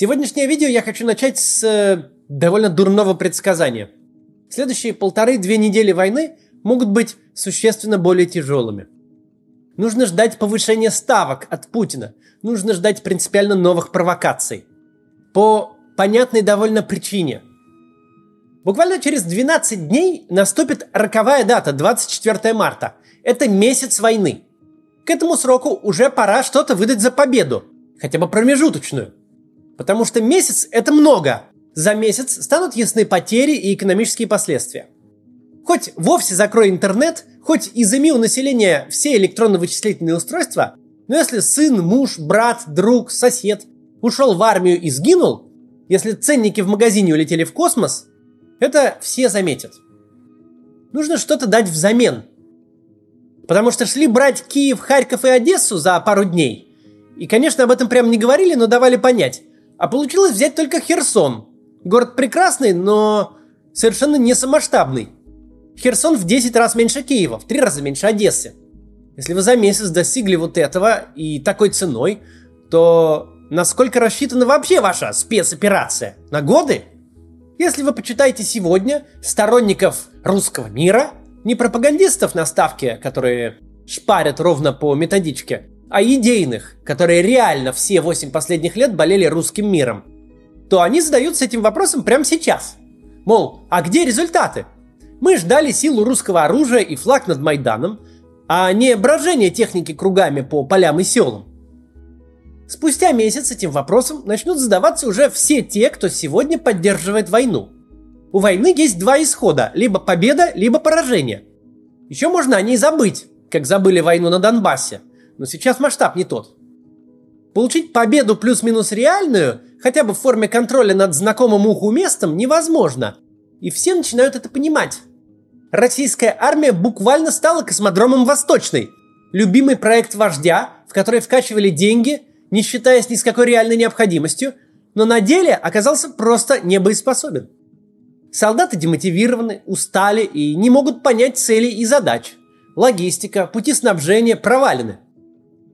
Сегодняшнее видео я хочу начать с э, довольно дурного предсказания. Следующие полторы-две недели войны могут быть существенно более тяжелыми. Нужно ждать повышения ставок от Путина. Нужно ждать принципиально новых провокаций. По понятной довольно причине. Буквально через 12 дней наступит роковая дата, 24 марта. Это месяц войны. К этому сроку уже пора что-то выдать за победу. Хотя бы промежуточную. Потому что месяц – это много. За месяц станут ясны потери и экономические последствия. Хоть вовсе закрой интернет, хоть изыми у населения все электронно-вычислительные устройства, но если сын, муж, брат, друг, сосед ушел в армию и сгинул, если ценники в магазине улетели в космос, это все заметят. Нужно что-то дать взамен. Потому что шли брать Киев, Харьков и Одессу за пару дней. И, конечно, об этом прям не говорили, но давали понять. А получилось взять только Херсон. Город прекрасный, но совершенно не самоштабный. Херсон в 10 раз меньше Киева, в 3 раза меньше Одессы. Если вы за месяц достигли вот этого и такой ценой, то насколько рассчитана вообще ваша спецоперация? На годы? Если вы почитаете сегодня сторонников русского мира, не пропагандистов на ставке, которые шпарят ровно по методичке, а идейных, которые реально все 8 последних лет болели русским миром, то они задаются этим вопросом прямо сейчас. Мол, а где результаты? Мы ждали силу русского оружия и флаг над Майданом, а не брожение техники кругами по полям и селам. Спустя месяц этим вопросом начнут задаваться уже все те, кто сегодня поддерживает войну. У войны есть два исхода – либо победа, либо поражение. Еще можно о ней забыть, как забыли войну на Донбассе – но сейчас масштаб не тот. Получить победу плюс-минус реальную, хотя бы в форме контроля над знакомым уху местом, невозможно. И все начинают это понимать. Российская армия буквально стала космодромом Восточной. Любимый проект вождя, в который вкачивали деньги, не считаясь ни с какой реальной необходимостью, но на деле оказался просто небоеспособен. Солдаты демотивированы, устали и не могут понять целей и задач. Логистика, пути снабжения провалены –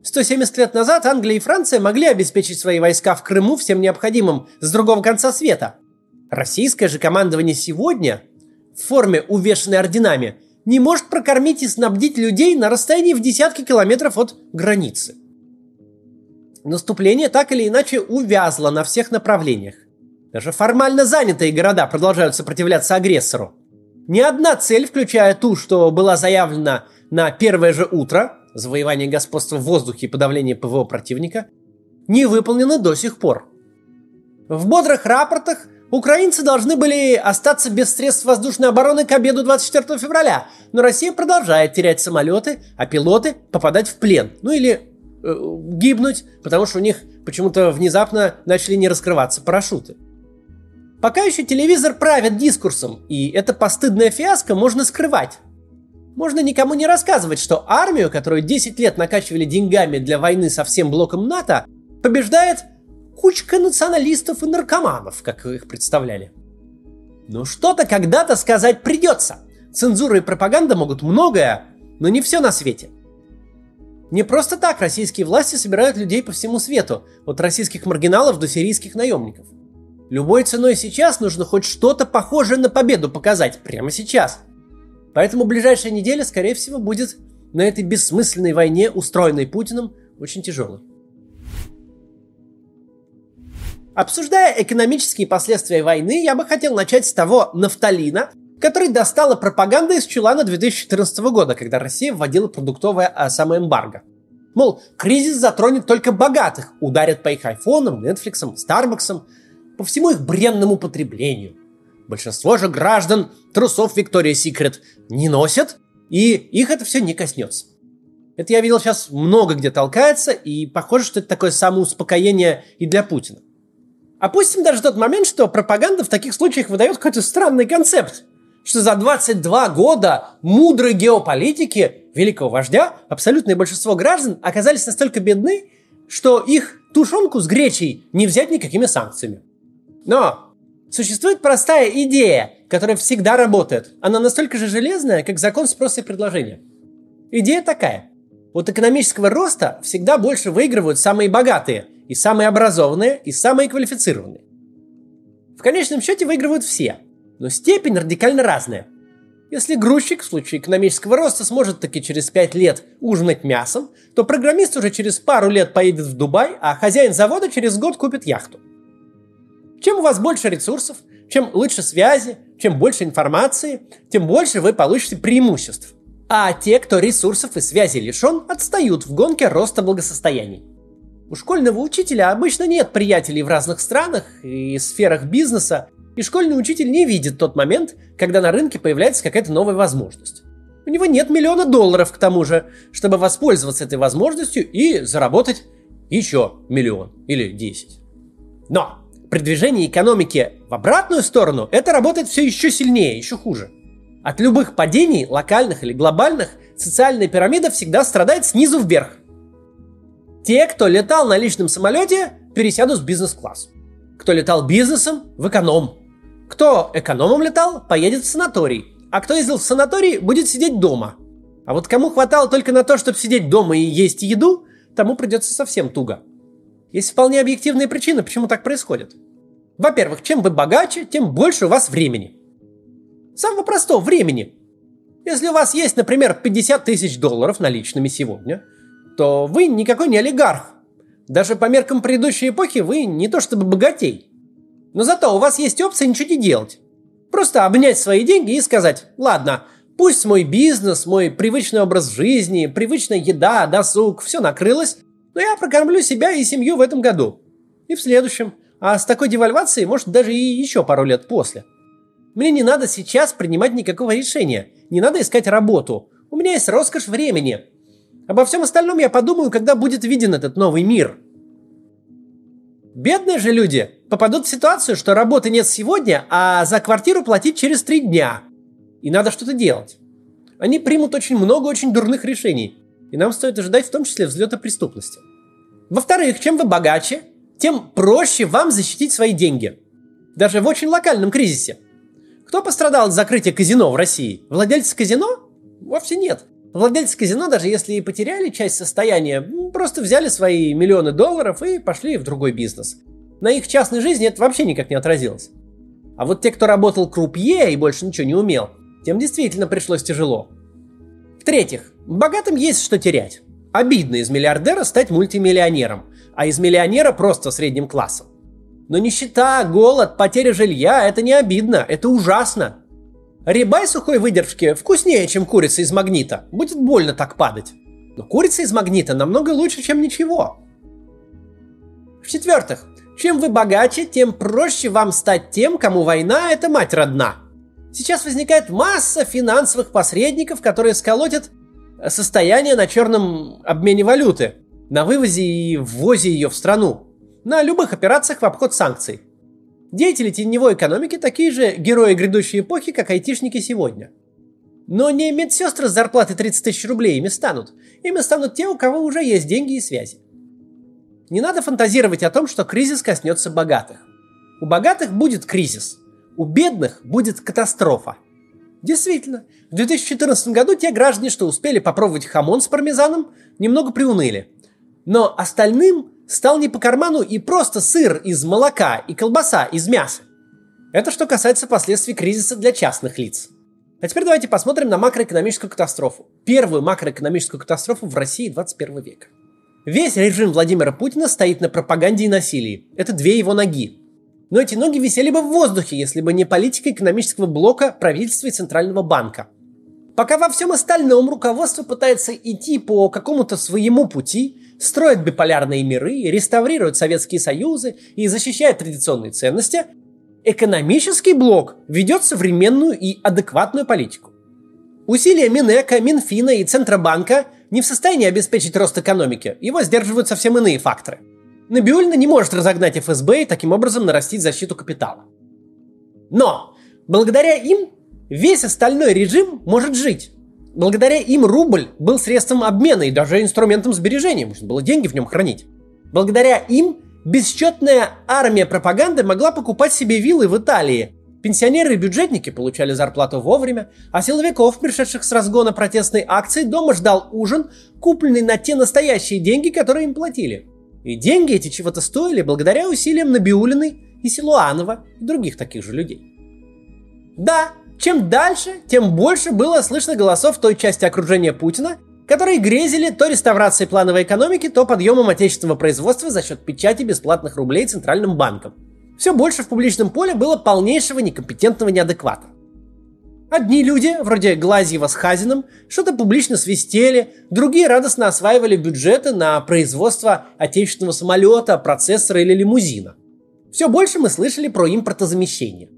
170 лет назад Англия и Франция могли обеспечить свои войска в Крыму всем необходимым с другого конца света. Российское же командование сегодня, в форме увешанной орденами, не может прокормить и снабдить людей на расстоянии в десятки километров от границы. Наступление так или иначе увязло на всех направлениях. Даже формально занятые города продолжают сопротивляться агрессору. Ни одна цель, включая ту, что была заявлена на первое же утро, завоевание господства в воздухе и подавление ПВО противника, не выполнено до сих пор. В бодрых рапортах украинцы должны были остаться без средств воздушной обороны к обеду 24 февраля, но Россия продолжает терять самолеты, а пилоты попадать в плен, ну или э, гибнуть, потому что у них почему-то внезапно начали не раскрываться парашюты. Пока еще телевизор правит дискурсом, и это постыдная фиаско можно скрывать. Можно никому не рассказывать, что армию, которую 10 лет накачивали деньгами для войны со всем блоком НАТО, побеждает кучка националистов и наркоманов, как их представляли. Но что-то когда-то сказать придется. Цензура и пропаганда могут многое, но не все на свете. Не просто так российские власти собирают людей по всему свету, от российских маргиналов до сирийских наемников. Любой ценой сейчас нужно хоть что-то похожее на победу показать прямо сейчас – Поэтому ближайшая неделя, скорее всего, будет на этой бессмысленной войне, устроенной Путиным, очень тяжелой. Обсуждая экономические последствия войны, я бы хотел начать с того нафталина, который достала пропаганда из Чулана 2014 года, когда Россия вводила продуктовое а, самоэмбарго. Мол, кризис затронет только богатых, ударят по их айфонам, Netflix, Starbucks, по всему их бренному потреблению – Большинство же граждан трусов Виктория Секрет не носят, и их это все не коснется. Это я видел сейчас много где толкается, и похоже, что это такое самоуспокоение и для Путина. Опустим даже тот момент, что пропаганда в таких случаях выдает какой-то странный концепт, что за 22 года мудрой геополитики великого вождя абсолютное большинство граждан оказались настолько бедны, что их тушенку с гречей не взять никакими санкциями. Но Существует простая идея, которая всегда работает. Она настолько же железная, как закон спроса и предложения. Идея такая. От экономического роста всегда больше выигрывают самые богатые, и самые образованные, и самые квалифицированные. В конечном счете выигрывают все, но степень радикально разная. Если грузчик в случае экономического роста сможет таки через 5 лет ужинать мясом, то программист уже через пару лет поедет в Дубай, а хозяин завода через год купит яхту. Чем у вас больше ресурсов, чем лучше связи, чем больше информации, тем больше вы получите преимуществ. А те, кто ресурсов и связи лишен, отстают в гонке роста благосостояний. У школьного учителя обычно нет приятелей в разных странах и сферах бизнеса, и школьный учитель не видит тот момент, когда на рынке появляется какая-то новая возможность. У него нет миллиона долларов к тому же, чтобы воспользоваться этой возможностью и заработать еще миллион или десять. Но при движении экономики в обратную сторону это работает все еще сильнее, еще хуже. От любых падений, локальных или глобальных, социальная пирамида всегда страдает снизу вверх – те, кто летал на личном самолете, пересядут в бизнес-класс. Кто летал бизнесом, в эконом. Кто экономом летал, поедет в санаторий. А кто ездил в санаторий, будет сидеть дома. А вот кому хватало только на то, чтобы сидеть дома и есть еду, тому придется совсем туго. Есть вполне объективные причины, почему так происходит. Во-первых, чем вы богаче, тем больше у вас времени. Самого простого времени. Если у вас есть, например, 50 тысяч долларов наличными сегодня – то вы никакой не олигарх. Даже по меркам предыдущей эпохи вы не то чтобы богатей. Но зато у вас есть опция ничего не делать. Просто обнять свои деньги и сказать, ладно, пусть мой бизнес, мой привычный образ жизни, привычная еда, досуг, все накрылось, но я прокормлю себя и семью в этом году. И в следующем. А с такой девальвацией, может, даже и еще пару лет после. Мне не надо сейчас принимать никакого решения. Не надо искать работу. У меня есть роскошь времени. Обо всем остальном я подумаю, когда будет виден этот новый мир. Бедные же люди попадут в ситуацию, что работы нет сегодня, а за квартиру платить через три дня. И надо что-то делать. Они примут очень много очень дурных решений. И нам стоит ожидать в том числе взлета преступности. Во-вторых, чем вы богаче, тем проще вам защитить свои деньги. Даже в очень локальном кризисе. Кто пострадал от закрытия казино в России? Владельцы казино? Вовсе нет. Владельцы казино, даже если и потеряли часть состояния, просто взяли свои миллионы долларов и пошли в другой бизнес. На их частной жизни это вообще никак не отразилось. А вот те, кто работал крупье и больше ничего не умел, тем действительно пришлось тяжело. В-третьих, богатым есть что терять. Обидно из миллиардера стать мультимиллионером, а из миллионера просто средним классом. Но нищета, голод, потеря жилья – это не обидно, это ужасно. Рибай сухой выдержки вкуснее, чем курица из магнита. Будет больно так падать. Но курица из магнита намного лучше, чем ничего. В-четвертых, чем вы богаче, тем проще вам стать тем, кому война – это мать родна. Сейчас возникает масса финансовых посредников, которые сколотят состояние на черном обмене валюты, на вывозе и ввозе ее в страну, на любых операциях в обход санкций. Деятели теневой экономики такие же герои грядущей эпохи, как айтишники сегодня. Но не медсестры с зарплатой 30 тысяч рублей ими станут. Ими станут те, у кого уже есть деньги и связи. Не надо фантазировать о том, что кризис коснется богатых. У богатых будет кризис. У бедных будет катастрофа. Действительно, в 2014 году те граждане, что успели попробовать хамон с пармезаном, немного приуныли. Но остальным стал не по карману и просто сыр из молока и колбаса из мяса. Это что касается последствий кризиса для частных лиц. А теперь давайте посмотрим на макроэкономическую катастрофу. Первую макроэкономическую катастрофу в России 21 века. Весь режим Владимира Путина стоит на пропаганде и насилии. Это две его ноги. Но эти ноги висели бы в воздухе, если бы не политика экономического блока правительства и Центрального банка. Пока во всем остальном руководство пытается идти по какому-то своему пути, строит биполярные миры, реставрирует Советские Союзы и защищает традиционные ценности, экономический блок ведет современную и адекватную политику. Усилия Минэка, Минфина и Центробанка не в состоянии обеспечить рост экономики, его сдерживают совсем иные факторы. Набиульна не может разогнать ФСБ и таким образом нарастить защиту капитала. Но благодаря им весь остальной режим может жить. Благодаря им рубль был средством обмена и даже инструментом сбережения. Можно было деньги в нем хранить. Благодаря им бесчетная армия пропаганды могла покупать себе виллы в Италии. Пенсионеры и бюджетники получали зарплату вовремя, а силовиков, пришедших с разгона протестной акции, дома ждал ужин, купленный на те настоящие деньги, которые им платили. И деньги эти чего-то стоили благодаря усилиям Набиулиной и Силуанова и других таких же людей. Да, чем дальше, тем больше было слышно голосов той части окружения Путина, которые грезили то реставрацией плановой экономики, то подъемом отечественного производства за счет печати бесплатных рублей Центральным банком. Все больше в публичном поле было полнейшего некомпетентного неадеквата. Одни люди, вроде Глазьева с Хазином, что-то публично свистели, другие радостно осваивали бюджеты на производство отечественного самолета, процессора или лимузина. Все больше мы слышали про импортозамещение.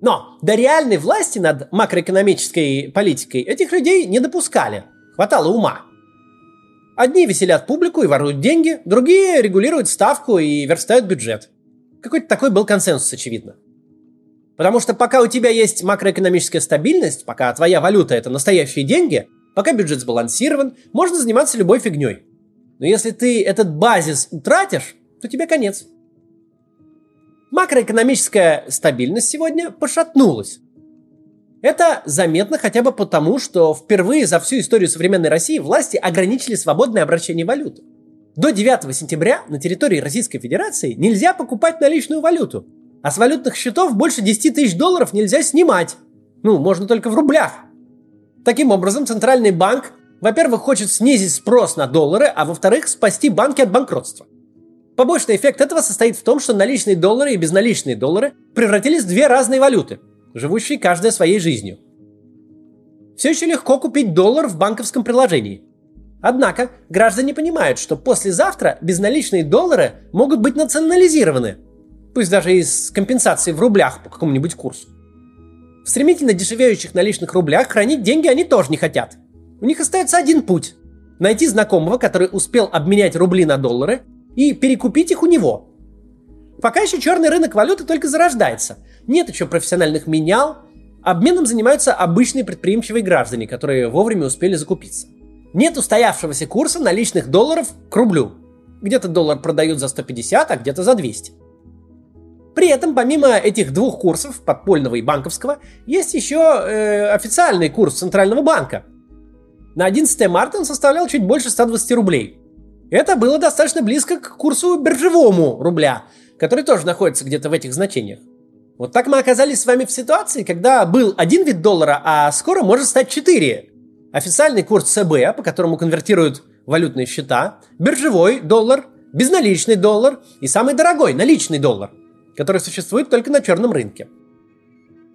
Но до реальной власти над макроэкономической политикой этих людей не допускали. Хватало ума. Одни веселят публику и воруют деньги, другие регулируют ставку и верстают бюджет. Какой-то такой был консенсус, очевидно. Потому что пока у тебя есть макроэкономическая стабильность, пока твоя валюта это настоящие деньги, пока бюджет сбалансирован, можно заниматься любой фигней. Но если ты этот базис утратишь, то тебе конец. Макроэкономическая стабильность сегодня пошатнулась. Это заметно хотя бы потому, что впервые за всю историю современной России власти ограничили свободное обращение валюты. До 9 сентября на территории Российской Федерации нельзя покупать наличную валюту – а с валютных счетов больше 10 тысяч долларов нельзя снимать. Ну, можно только в рублях. Таким образом, Центральный банк, во-первых, хочет снизить спрос на доллары, а во-вторых, спасти банки от банкротства. Побочный эффект этого состоит в том, что наличные доллары и безналичные доллары превратились в две разные валюты, живущие каждая своей жизнью. Все еще легко купить доллар в банковском приложении. Однако граждане понимают, что послезавтра безналичные доллары могут быть национализированы – пусть даже из компенсации в рублях по какому-нибудь курсу. В стремительно дешевеющих наличных рублях хранить деньги они тоже не хотят. У них остается один путь – найти знакомого, который успел обменять рубли на доллары, и перекупить их у него. Пока еще черный рынок валюты только зарождается. Нет еще профессиональных менял. Обменом занимаются обычные предприимчивые граждане, которые вовремя успели закупиться. Нет устоявшегося курса наличных долларов к рублю. Где-то доллар продают за 150, а где-то за 200. При этом, помимо этих двух курсов, подпольного и банковского, есть еще э, официальный курс Центрального банка. На 11 марта он составлял чуть больше 120 рублей. Это было достаточно близко к курсу биржевому рубля, который тоже находится где-то в этих значениях. Вот так мы оказались с вами в ситуации, когда был один вид доллара, а скоро может стать четыре. Официальный курс ЦБ, по которому конвертируют валютные счета, биржевой доллар, безналичный доллар и самый дорогой наличный доллар – который существует только на черном рынке.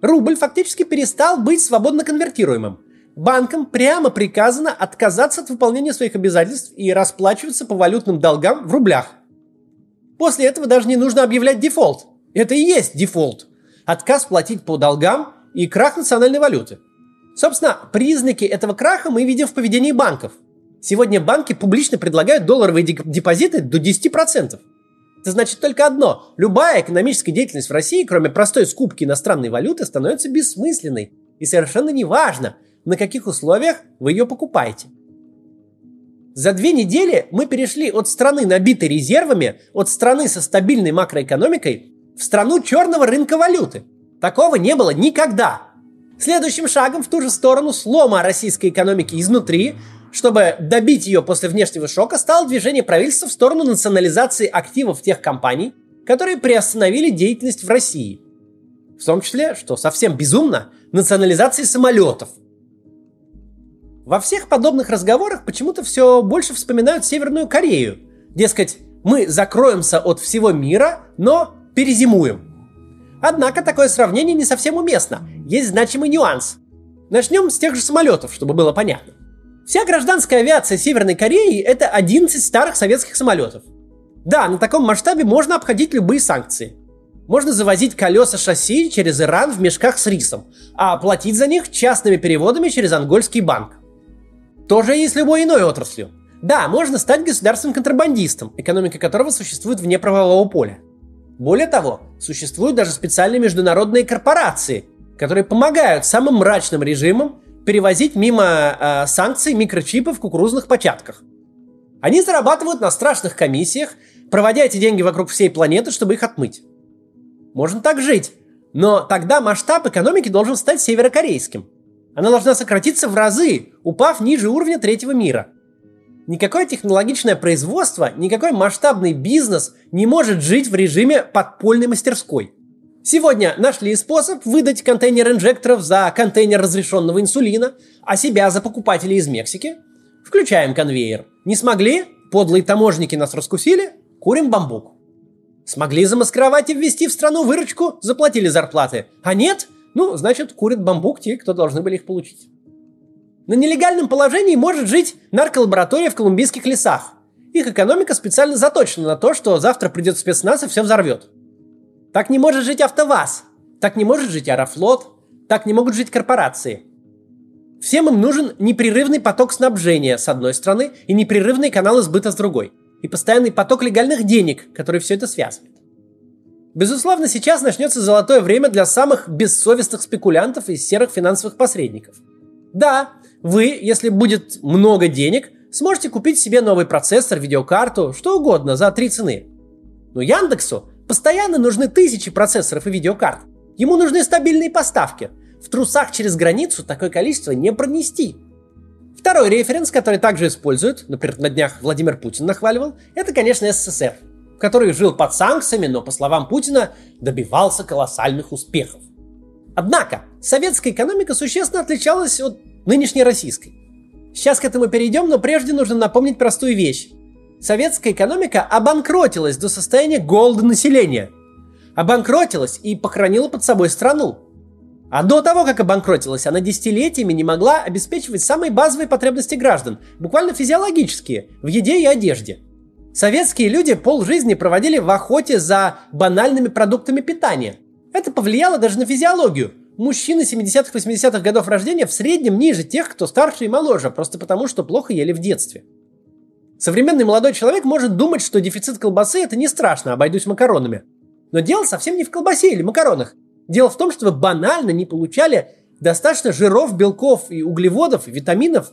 Рубль фактически перестал быть свободно конвертируемым. Банкам прямо приказано отказаться от выполнения своих обязательств и расплачиваться по валютным долгам в рублях. После этого даже не нужно объявлять дефолт. Это и есть дефолт. Отказ платить по долгам и крах национальной валюты. Собственно, признаки этого краха мы видим в поведении банков. Сегодня банки публично предлагают долларовые депозиты до 10%. Это значит только одно. Любая экономическая деятельность в России, кроме простой скупки иностранной валюты, становится бессмысленной. И совершенно неважно, на каких условиях вы ее покупаете. За две недели мы перешли от страны, набитой резервами, от страны со стабильной макроэкономикой, в страну черного рынка валюты. Такого не было никогда. Следующим шагом в ту же сторону слома российской экономики изнутри чтобы добить ее после внешнего шока, стало движение правительства в сторону национализации активов тех компаний, которые приостановили деятельность в России. В том числе, что совсем безумно, национализации самолетов. Во всех подобных разговорах почему-то все больше вспоминают Северную Корею. Дескать, мы закроемся от всего мира, но перезимуем. Однако такое сравнение не совсем уместно. Есть значимый нюанс. Начнем с тех же самолетов, чтобы было понятно. Вся гражданская авиация Северной Кореи – это 11 старых советских самолетов. Да, на таком масштабе можно обходить любые санкции. Можно завозить колеса шасси через Иран в мешках с рисом, а платить за них частными переводами через ангольский банк. Тоже и с любой иной отраслью. Да, можно стать государственным контрабандистом, экономика которого существует вне правового поля. Более того, существуют даже специальные международные корпорации, которые помогают самым мрачным режимам перевозить мимо э, санкций микрочипы в кукурузных початках. Они зарабатывают на страшных комиссиях, проводя эти деньги вокруг всей планеты, чтобы их отмыть. Можно так жить, но тогда масштаб экономики должен стать северокорейским. Она должна сократиться в разы, упав ниже уровня третьего мира. Никакое технологичное производство, никакой масштабный бизнес не может жить в режиме подпольной мастерской. Сегодня нашли способ выдать контейнер инжекторов за контейнер разрешенного инсулина, а себя за покупателей из Мексики. Включаем конвейер. Не смогли? Подлые таможники нас раскусили? Курим бамбук. Смогли замаскировать и ввести в страну выручку? Заплатили зарплаты. А нет? Ну, значит, курят бамбук те, кто должны были их получить. На нелегальном положении может жить нарколаборатория в колумбийских лесах. Их экономика специально заточена на то, что завтра придет спецназ и все взорвет. Так не может жить АвтоВАЗ, так не может жить Аэрофлот, так не могут жить корпорации. Всем им нужен непрерывный поток снабжения с одной стороны и непрерывный канал сбыта с другой. И постоянный поток легальных денег, который все это связывает. Безусловно, сейчас начнется золотое время для самых бессовестных спекулянтов и серых финансовых посредников. Да, вы, если будет много денег, сможете купить себе новый процессор, видеокарту, что угодно за три цены. Но Яндексу постоянно нужны тысячи процессоров и видеокарт. Ему нужны стабильные поставки. В трусах через границу такое количество не пронести. Второй референс, который также используют, например, на днях Владимир Путин нахваливал, это, конечно, СССР, который жил под санкциями, но, по словам Путина, добивался колоссальных успехов. Однако, советская экономика существенно отличалась от нынешней российской. Сейчас к этому перейдем, но прежде нужно напомнить простую вещь. Советская экономика обанкротилась до состояния голода населения. Обанкротилась и похоронила под собой страну. А до того, как обанкротилась, она десятилетиями не могла обеспечивать самые базовые потребности граждан, буквально физиологические, в еде и одежде. Советские люди полжизни проводили в охоте за банальными продуктами питания. Это повлияло даже на физиологию – мужчины 70-х, 80-х годов рождения в среднем ниже тех, кто старше и моложе, просто потому, что плохо ели в детстве. Современный молодой человек может думать, что дефицит колбасы это не страшно, обойдусь макаронами. Но дело совсем не в колбасе или макаронах. Дело в том, что вы банально не получали достаточно жиров, белков и углеводов, и витаминов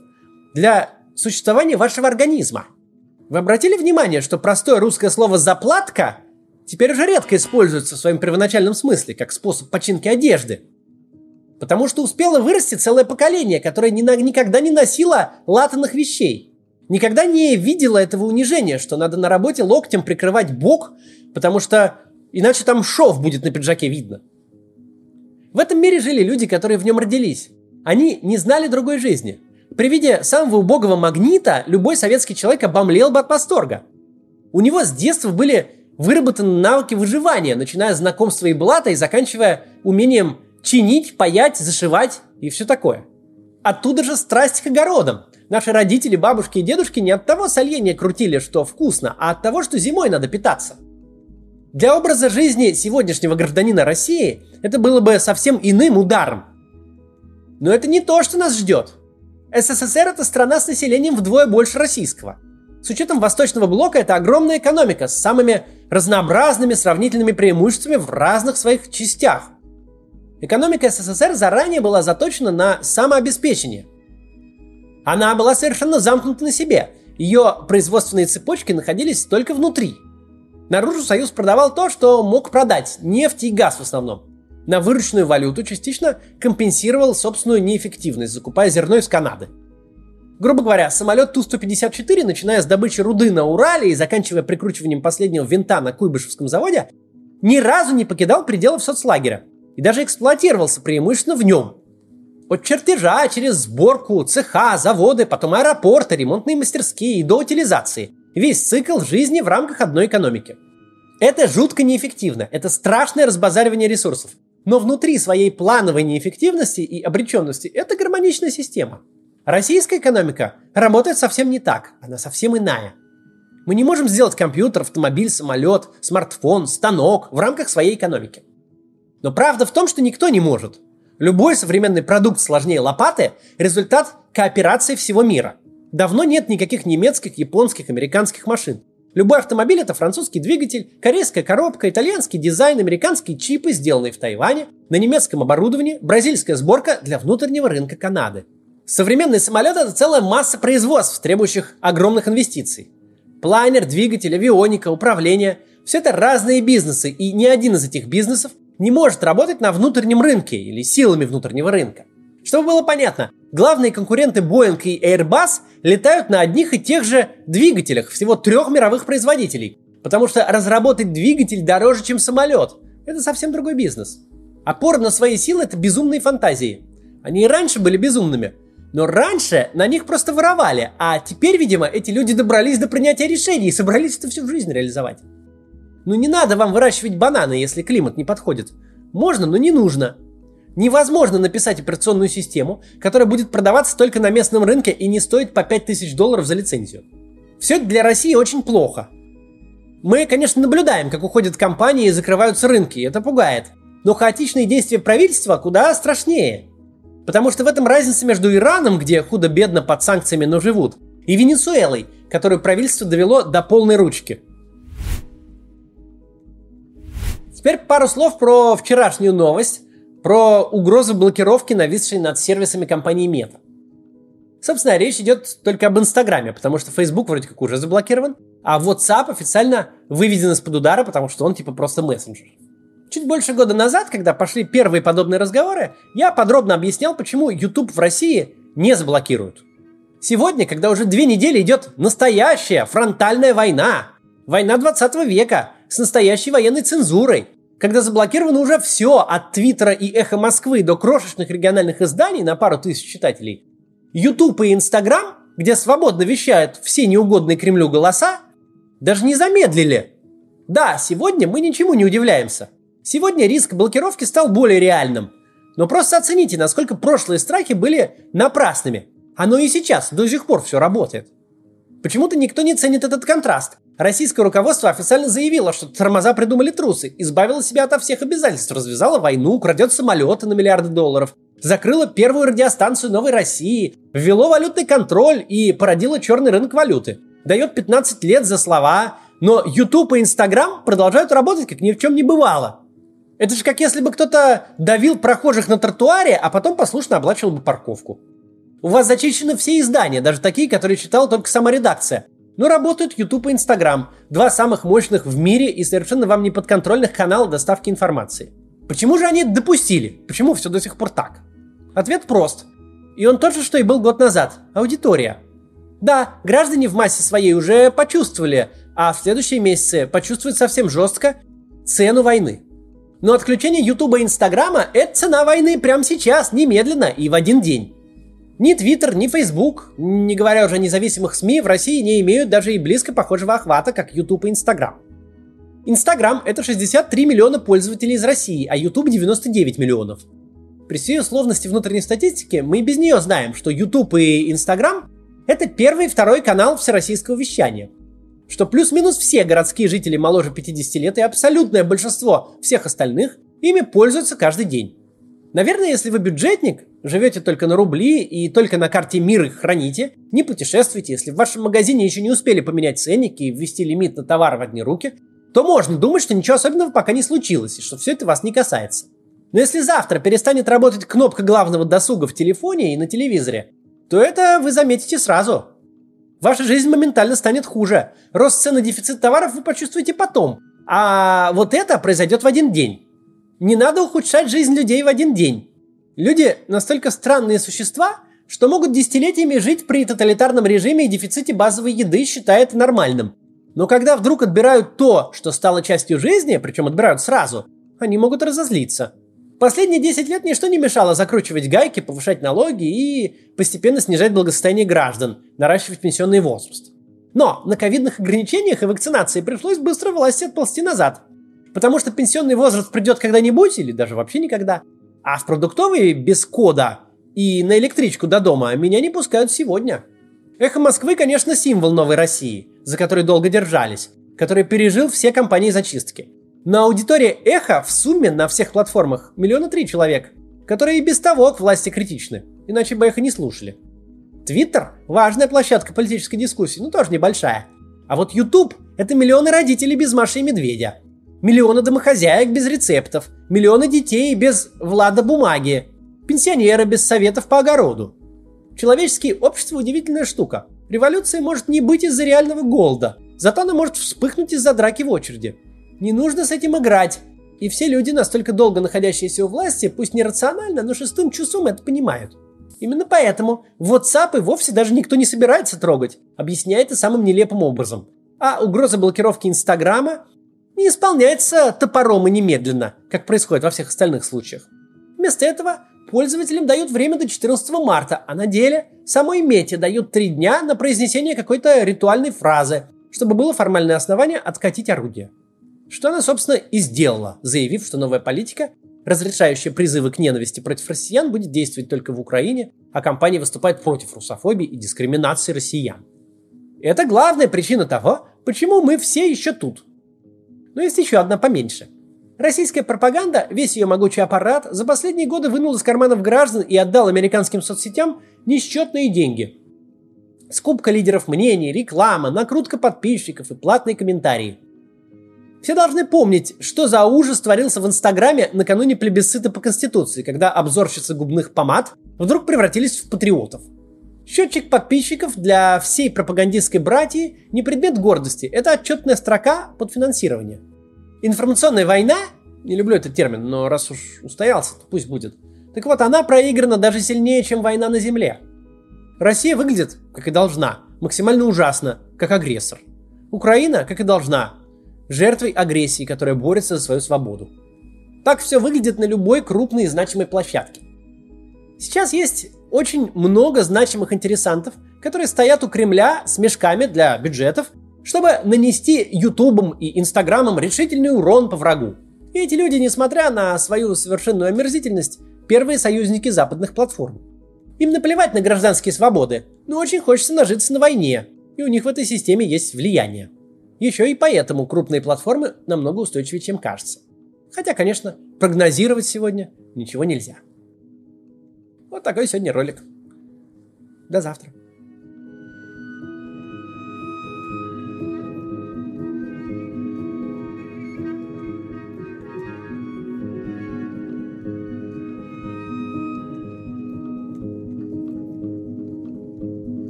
для существования вашего организма. Вы обратили внимание, что простое русское слово «заплатка» теперь уже редко используется в своем первоначальном смысле, как способ починки одежды – Потому что успело вырасти целое поколение, которое ни, никогда не носило латанных вещей. Никогда не видела этого унижения, что надо на работе локтем прикрывать бок, потому что иначе там шов будет на пиджаке видно. В этом мире жили люди, которые в нем родились. Они не знали другой жизни. При виде самого убогого магнита любой советский человек обомлел бы от восторга. У него с детства были выработаны навыки выживания, начиная с знакомства и блата и заканчивая умением чинить, паять, зашивать и все такое. Оттуда же страсть к огородам. Наши родители, бабушки и дедушки не от того соленья крутили, что вкусно, а от того, что зимой надо питаться. Для образа жизни сегодняшнего гражданина России это было бы совсем иным ударом. Но это не то, что нас ждет. СССР это страна с населением вдвое больше российского. С учетом Восточного блока это огромная экономика с самыми разнообразными сравнительными преимуществами в разных своих частях – Экономика СССР заранее была заточена на самообеспечение. Она была совершенно замкнута на себе. Ее производственные цепочки находились только внутри. Наружу Союз продавал то, что мог продать – нефть и газ в основном. На вырученную валюту частично компенсировал собственную неэффективность, закупая зерно из Канады. Грубо говоря, самолет Ту-154, начиная с добычи руды на Урале и заканчивая прикручиванием последнего винта на Куйбышевском заводе, ни разу не покидал пределов соцлагеря и даже эксплуатировался преимущественно в нем. От чертежа через сборку, цеха, заводы, потом аэропорты, ремонтные мастерские и до утилизации. Весь цикл жизни в рамках одной экономики. Это жутко неэффективно, это страшное разбазаривание ресурсов. Но внутри своей плановой неэффективности и обреченности это гармоничная система. Российская экономика работает совсем не так, она совсем иная. Мы не можем сделать компьютер, автомобиль, самолет, смартфон, станок в рамках своей экономики. Но правда в том, что никто не может. Любой современный продукт сложнее лопаты – результат кооперации всего мира. Давно нет никаких немецких, японских, американских машин. Любой автомобиль – это французский двигатель, корейская коробка, итальянский дизайн, американские чипы, сделанные в Тайване, на немецком оборудовании, бразильская сборка для внутреннего рынка Канады. Современный самолет – это целая масса производств, требующих огромных инвестиций. Планер, двигатель, авионика, управление – все это разные бизнесы, и ни один из этих бизнесов не может работать на внутреннем рынке или силами внутреннего рынка. Чтобы было понятно, главные конкуренты Boeing и Airbus летают на одних и тех же двигателях всего трех мировых производителей. Потому что разработать двигатель дороже, чем самолет. Это совсем другой бизнес. Опора на свои силы – это безумные фантазии. Они и раньше были безумными. Но раньше на них просто воровали, а теперь, видимо, эти люди добрались до принятия решений и собрались это всю жизнь реализовать. Ну не надо вам выращивать бананы, если климат не подходит. Можно, но не нужно. Невозможно написать операционную систему, которая будет продаваться только на местном рынке и не стоит по 5000 долларов за лицензию. Все это для России очень плохо. Мы, конечно, наблюдаем, как уходят компании и закрываются рынки, и это пугает. Но хаотичные действия правительства куда страшнее. Потому что в этом разница между Ираном, где худо-бедно под санкциями, но живут, и Венесуэлой, которую правительство довело до полной ручки. Теперь пару слов про вчерашнюю новость, про угрозу блокировки, нависшей над сервисами компании Meta. Собственно, речь идет только об Инстаграме, потому что Facebook вроде как уже заблокирован, а WhatsApp официально выведен из-под удара, потому что он типа просто мессенджер. Чуть больше года назад, когда пошли первые подобные разговоры, я подробно объяснял, почему YouTube в России не заблокируют. Сегодня, когда уже две недели идет настоящая фронтальная война, война 20 века с настоящей военной цензурой, когда заблокировано уже все от Твиттера и Эхо Москвы до крошечных региональных изданий на пару тысяч читателей, YouTube и Instagram, где свободно вещают все неугодные Кремлю голоса, даже не замедлили. Да, сегодня мы ничему не удивляемся. Сегодня риск блокировки стал более реальным. Но просто оцените, насколько прошлые страхи были напрасными. Оно и сейчас до сих пор все работает. Почему-то никто не ценит этот контраст. Российское руководство официально заявило, что тормоза придумали трусы, избавило себя от всех обязательств, развязало войну, крадет самолеты на миллиарды долларов, закрыло первую радиостанцию Новой России, ввело валютный контроль и породило черный рынок валюты. Дает 15 лет за слова, но YouTube и Instagram продолжают работать, как ни в чем не бывало. Это же как если бы кто-то давил прохожих на тротуаре, а потом послушно оплачивал бы парковку. У вас зачищены все издания, даже такие, которые читала только сама редакция. Но работают YouTube и Instagram, два самых мощных в мире и совершенно вам не подконтрольных канала доставки информации. Почему же они допустили? Почему все до сих пор так? Ответ прост. И он тот же, что и был год назад. Аудитория. Да, граждане в массе своей уже почувствовали, а в следующие месяцы почувствуют совсем жестко цену войны. Но отключение Ютуба и Инстаграма – это цена войны прямо сейчас, немедленно и в один день. Ни Твиттер, ни Фейсбук, не говоря уже о независимых СМИ, в России не имеют даже и близко похожего охвата, как YouTube и Инстаграм. Инстаграм – это 63 миллиона пользователей из России, а YouTube – 99 миллионов. При всей условности внутренней статистики мы без нее знаем, что YouTube и Инстаграм – это первый и второй канал всероссийского вещания. Что плюс-минус все городские жители моложе 50 лет и абсолютное большинство всех остальных ими пользуются каждый день. Наверное, если вы бюджетник, живете только на рубли и только на карте мир их храните, не путешествуете, если в вашем магазине еще не успели поменять ценники и ввести лимит на товар в одни руки, то можно думать, что ничего особенного пока не случилось и что все это вас не касается. Но если завтра перестанет работать кнопка главного досуга в телефоне и на телевизоре, то это вы заметите сразу. Ваша жизнь моментально станет хуже. Рост цен и дефицит товаров вы почувствуете потом. А вот это произойдет в один день. Не надо ухудшать жизнь людей в один день. Люди настолько странные существа, что могут десятилетиями жить при тоталитарном режиме и дефиците базовой еды, считая это нормальным. Но когда вдруг отбирают то, что стало частью жизни, причем отбирают сразу, они могут разозлиться. Последние 10 лет ничто не мешало закручивать гайки, повышать налоги и постепенно снижать благосостояние граждан, наращивать пенсионный возраст. Но на ковидных ограничениях и вакцинации пришлось быстро власти отползти назад – Потому что пенсионный возраст придет когда-нибудь или даже вообще никогда. А в продуктовые без кода и на электричку до дома меня не пускают сегодня. Эхо Москвы, конечно, символ новой России, за который долго держались, который пережил все компании зачистки. Но аудитория Эхо в сумме на всех платформах миллиона три человек, которые и без того к власти критичны, иначе бы Эхо не слушали. Твиттер – важная площадка политической дискуссии, но тоже небольшая. А вот YouTube – это миллионы родителей без Маши и Медведя, Миллионы домохозяек без рецептов, миллионы детей без Влада бумаги, пенсионеры без советов по огороду. Человеческое общество удивительная штука. Революция может не быть из-за реального голода, зато она может вспыхнуть из-за драки в очереди. Не нужно с этим играть. И все люди, настолько долго находящиеся у власти, пусть не рационально, но шестым чувством это понимают. Именно поэтому WhatsApp и вовсе даже никто не собирается трогать, объясняя это самым нелепым образом. А угроза блокировки Инстаграма не исполняется топором и немедленно, как происходит во всех остальных случаях. Вместо этого пользователям дают время до 14 марта, а на деле самой Мете дают три дня на произнесение какой-то ритуальной фразы, чтобы было формальное основание откатить орудие. Что она, собственно, и сделала, заявив, что новая политика, разрешающая призывы к ненависти против россиян, будет действовать только в Украине, а компания выступает против русофобии и дискриминации россиян. Это главная причина того, почему мы все еще тут – но есть еще одна поменьше. Российская пропаганда, весь ее могучий аппарат, за последние годы вынул из карманов граждан и отдал американским соцсетям несчетные деньги. Скупка лидеров мнений, реклама, накрутка подписчиков и платные комментарии. Все должны помнить, что за ужас творился в Инстаграме накануне плебисцита по Конституции, когда обзорщицы губных помад вдруг превратились в патриотов. Счетчик подписчиков для всей пропагандистской братьи не предмет гордости, это отчетная строка под финансирование. Информационная война, не люблю этот термин, но раз уж устоялся, то пусть будет. Так вот, она проиграна даже сильнее, чем война на Земле. Россия выглядит, как и должна, максимально ужасно, как агрессор. Украина, как и должна, жертвой агрессии, которая борется за свою свободу. Так все выглядит на любой крупной и значимой площадке. Сейчас есть очень много значимых интересантов, которые стоят у Кремля с мешками для бюджетов, чтобы нанести Ютубом и Инстаграмом решительный урон по врагу. И эти люди, несмотря на свою совершенную омерзительность, первые союзники западных платформ. Им наплевать на гражданские свободы, но очень хочется нажиться на войне, и у них в этой системе есть влияние. Еще и поэтому крупные платформы намного устойчивее, чем кажется. Хотя, конечно, прогнозировать сегодня ничего нельзя. Вот такой сегодня ролик. До завтра.